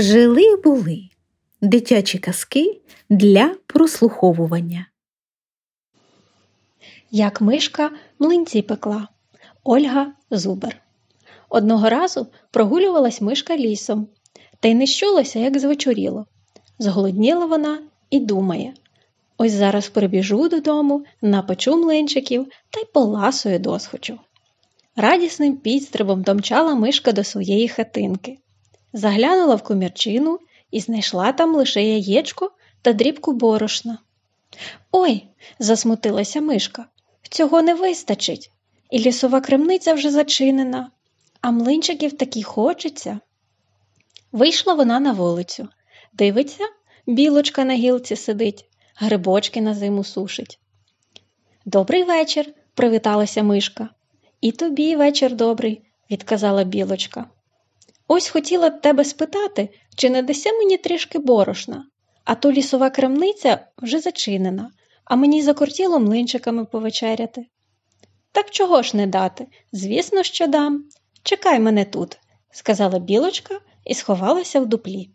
Жили були дитячі казки для прослуховування. Як мишка млинці пекла Ольга Зубер. Одного разу прогулювалась мишка лісом, та й не щулося, як звечоріло. Зголодніла вона і думає ось зараз прибіжу додому, напечу млинчиків та й поласую досхочу. Радісним підстрибом домчала мишка до своєї хатинки, заглянула в комірчину і знайшла там лише яєчко та дрібку борошна. Ой, засмутилася мишка, цього не вистачить, і лісова кремниця вже зачинена, а млинчиків таки хочеться. Вийшла вона на вулицю. Дивиться, білочка на гілці сидить, грибочки на зиму сушить. Добрий вечір, привіталася мишка. І тобі вечір добрий, відказала білочка. Ось хотіла тебе спитати, чи не даси мені трішки борошна, а то лісова крамниця вже зачинена, а мені закортіло млинчиками повечеряти. Так чого ж не дати? Звісно, що дам. Чекай мене тут, сказала білочка і сховалася в дуплі.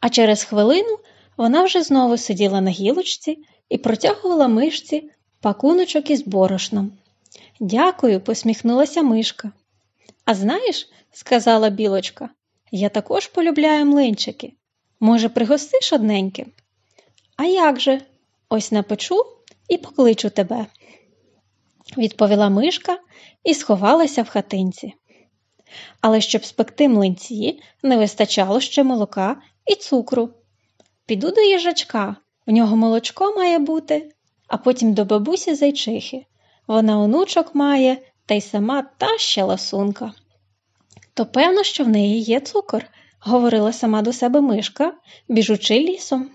А через хвилину вона вже знову сиділа на гілочці і протягувала мишці пакуночок із борошном. Дякую, посміхнулася мишка. А знаєш, сказала білочка, я також полюбляю млинчики. Може, пригостиш одненьким? А як же? Ось напечу і покличу тебе, відповіла мишка і сховалася в хатинці. Але щоб спекти млинці, не вистачало ще молока і цукру. Піду до їжачка, в нього молочко має бути, а потім до бабусі зайчихи. Вона онучок має та й сама та ще ласунка. То певно, що в неї є цукор, говорила сама до себе мишка, біжучи лісом.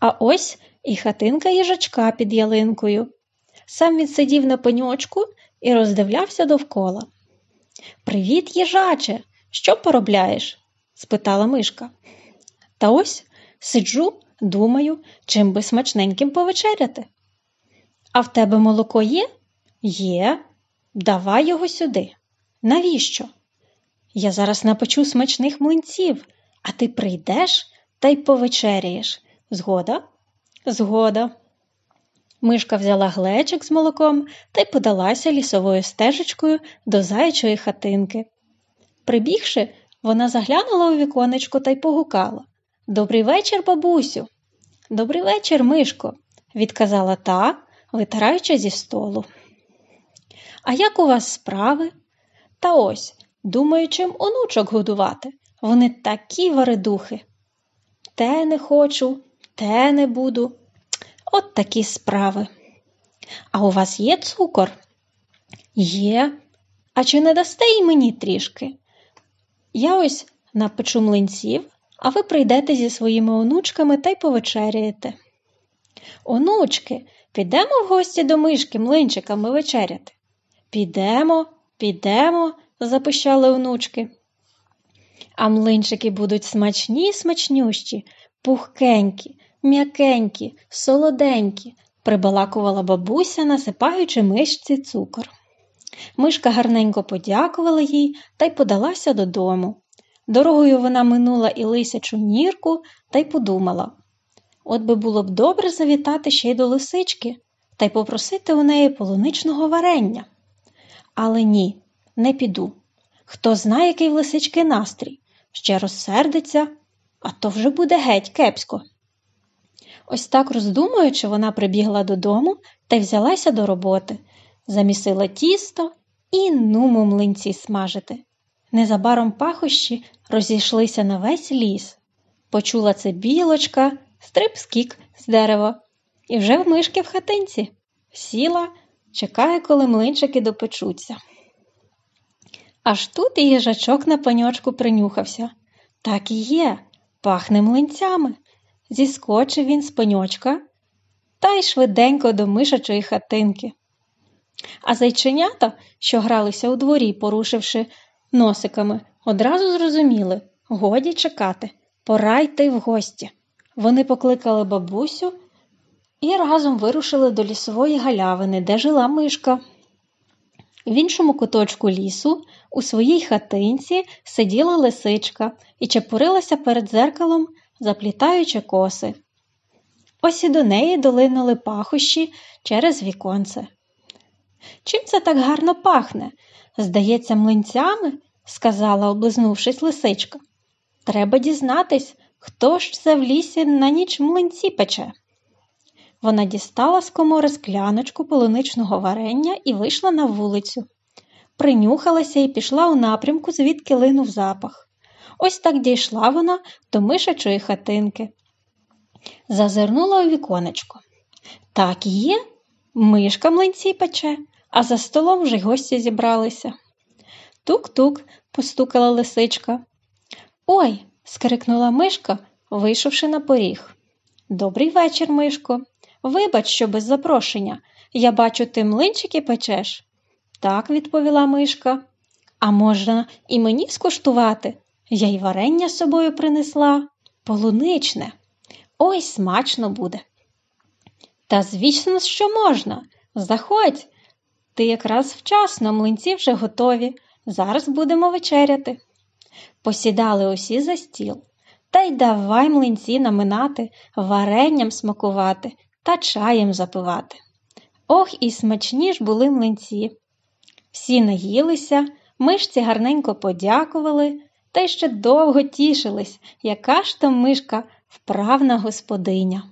А ось і хатинка їжачка під ялинкою. Сам він сидів на пеньочку і роздивлявся довкола. Привіт, їжаче, що поробляєш? спитала мишка. Та ось сиджу, думаю, чим би смачненьким повечеряти. А в тебе молоко є? Є. Давай його сюди. Навіщо? Я зараз напечу смачних млинців, а ти прийдеш та й повечеряєш. Згода? Згода. Мишка взяла глечик з молоком та й подалася лісовою стежечкою до заячої хатинки. Прибігши, вона заглянула у віконечко та й погукала Добрий вечір, бабусю. Добрий вечір, Мишко, відказала та, витираючи зі столу. А як у вас справи? Та ось, думаю, чим онучок годувати. Вони такі варидухи. Те не хочу, те не буду. От такі справи. А у вас є цукор? Є. А чи не дасте й мені трішки? Я ось напечу млинців, а ви прийдете зі своїми онучками та й повечеряєте. Онучки, підемо в гості до мишки млинчиками вечеряти. Підемо, підемо, запищали онучки. А млинчики будуть смачні, смачнющі, пухкенькі, м'якенькі, солоденькі, прибалакувала бабуся, насипаючи мишці цукор. Мишка гарненько подякувала їй та й подалася додому. Дорогою вона минула і лисячу нірку та й подумала от би було б добре завітати ще й до лисички та й попросити у неї полуничного варення. Але ні, не піду. Хто знає, який в лисички настрій, ще розсердиться, а то вже буде геть кепсько. Ось так роздумуючи, вона прибігла додому та й взялася до роботи, замісила тісто і нуму млинці смажити. Незабаром пахощі розійшлися на весь ліс. Почула це білочка, стрип скік з дерева, і вже в мишки в хатинці. Сіла, чекає, коли млинчики допечуться. Аж тут і їжачок на паньочку принюхався. Так і є, пахне млинцями. Зіскочив він з пеньочка та й швиденько до мишачої хатинки. А зайченята, що гралися у дворі, порушивши носиками, одразу зрозуміли годі чекати, пора йти в гості. Вони покликали бабусю і разом вирушили до лісової галявини, де жила мишка. В іншому куточку лісу у своїй хатинці сиділа лисичка і чепурилася перед дзеркалом, заплітаючи коси. Ось і до неї долинули пахощі через віконце. Чим це так гарно пахне? Здається, млинцями, сказала, облизнувшись лисичка. Треба дізнатись, хто ж це в лісі на ніч млинці пече. Вона дістала з комори скляночку полуничного варення і вийшла на вулицю. Принюхалася і пішла у напрямку, звідки линув запах. Ось так дійшла вона до мишачої хатинки. Зазирнула у віконечко. Так є, мишка млинці пече, а за столом вже й гості зібралися. Тук-тук, постукала лисичка. Ой, скрикнула мишка, вийшовши на поріг. Добрий вечір, мишко. Вибач, що без запрошення. Я бачу, ти млинчики печеш. Так, відповіла мишка. А можна і мені скуштувати? Я й варення з собою принесла, полуничне. Ой, смачно буде. Та, звісно, що можна. Заходь. Ти якраз вчасно, млинці вже готові. Зараз будемо вечеряти. Посідали усі за стіл. Та й давай млинці наминати, варенням смакувати та чаєм запивати. Ох, і смачні ж були млинці. Всі наїлися, мишці гарненько подякували та й ще довго тішились, яка ж то мишка вправна господиня.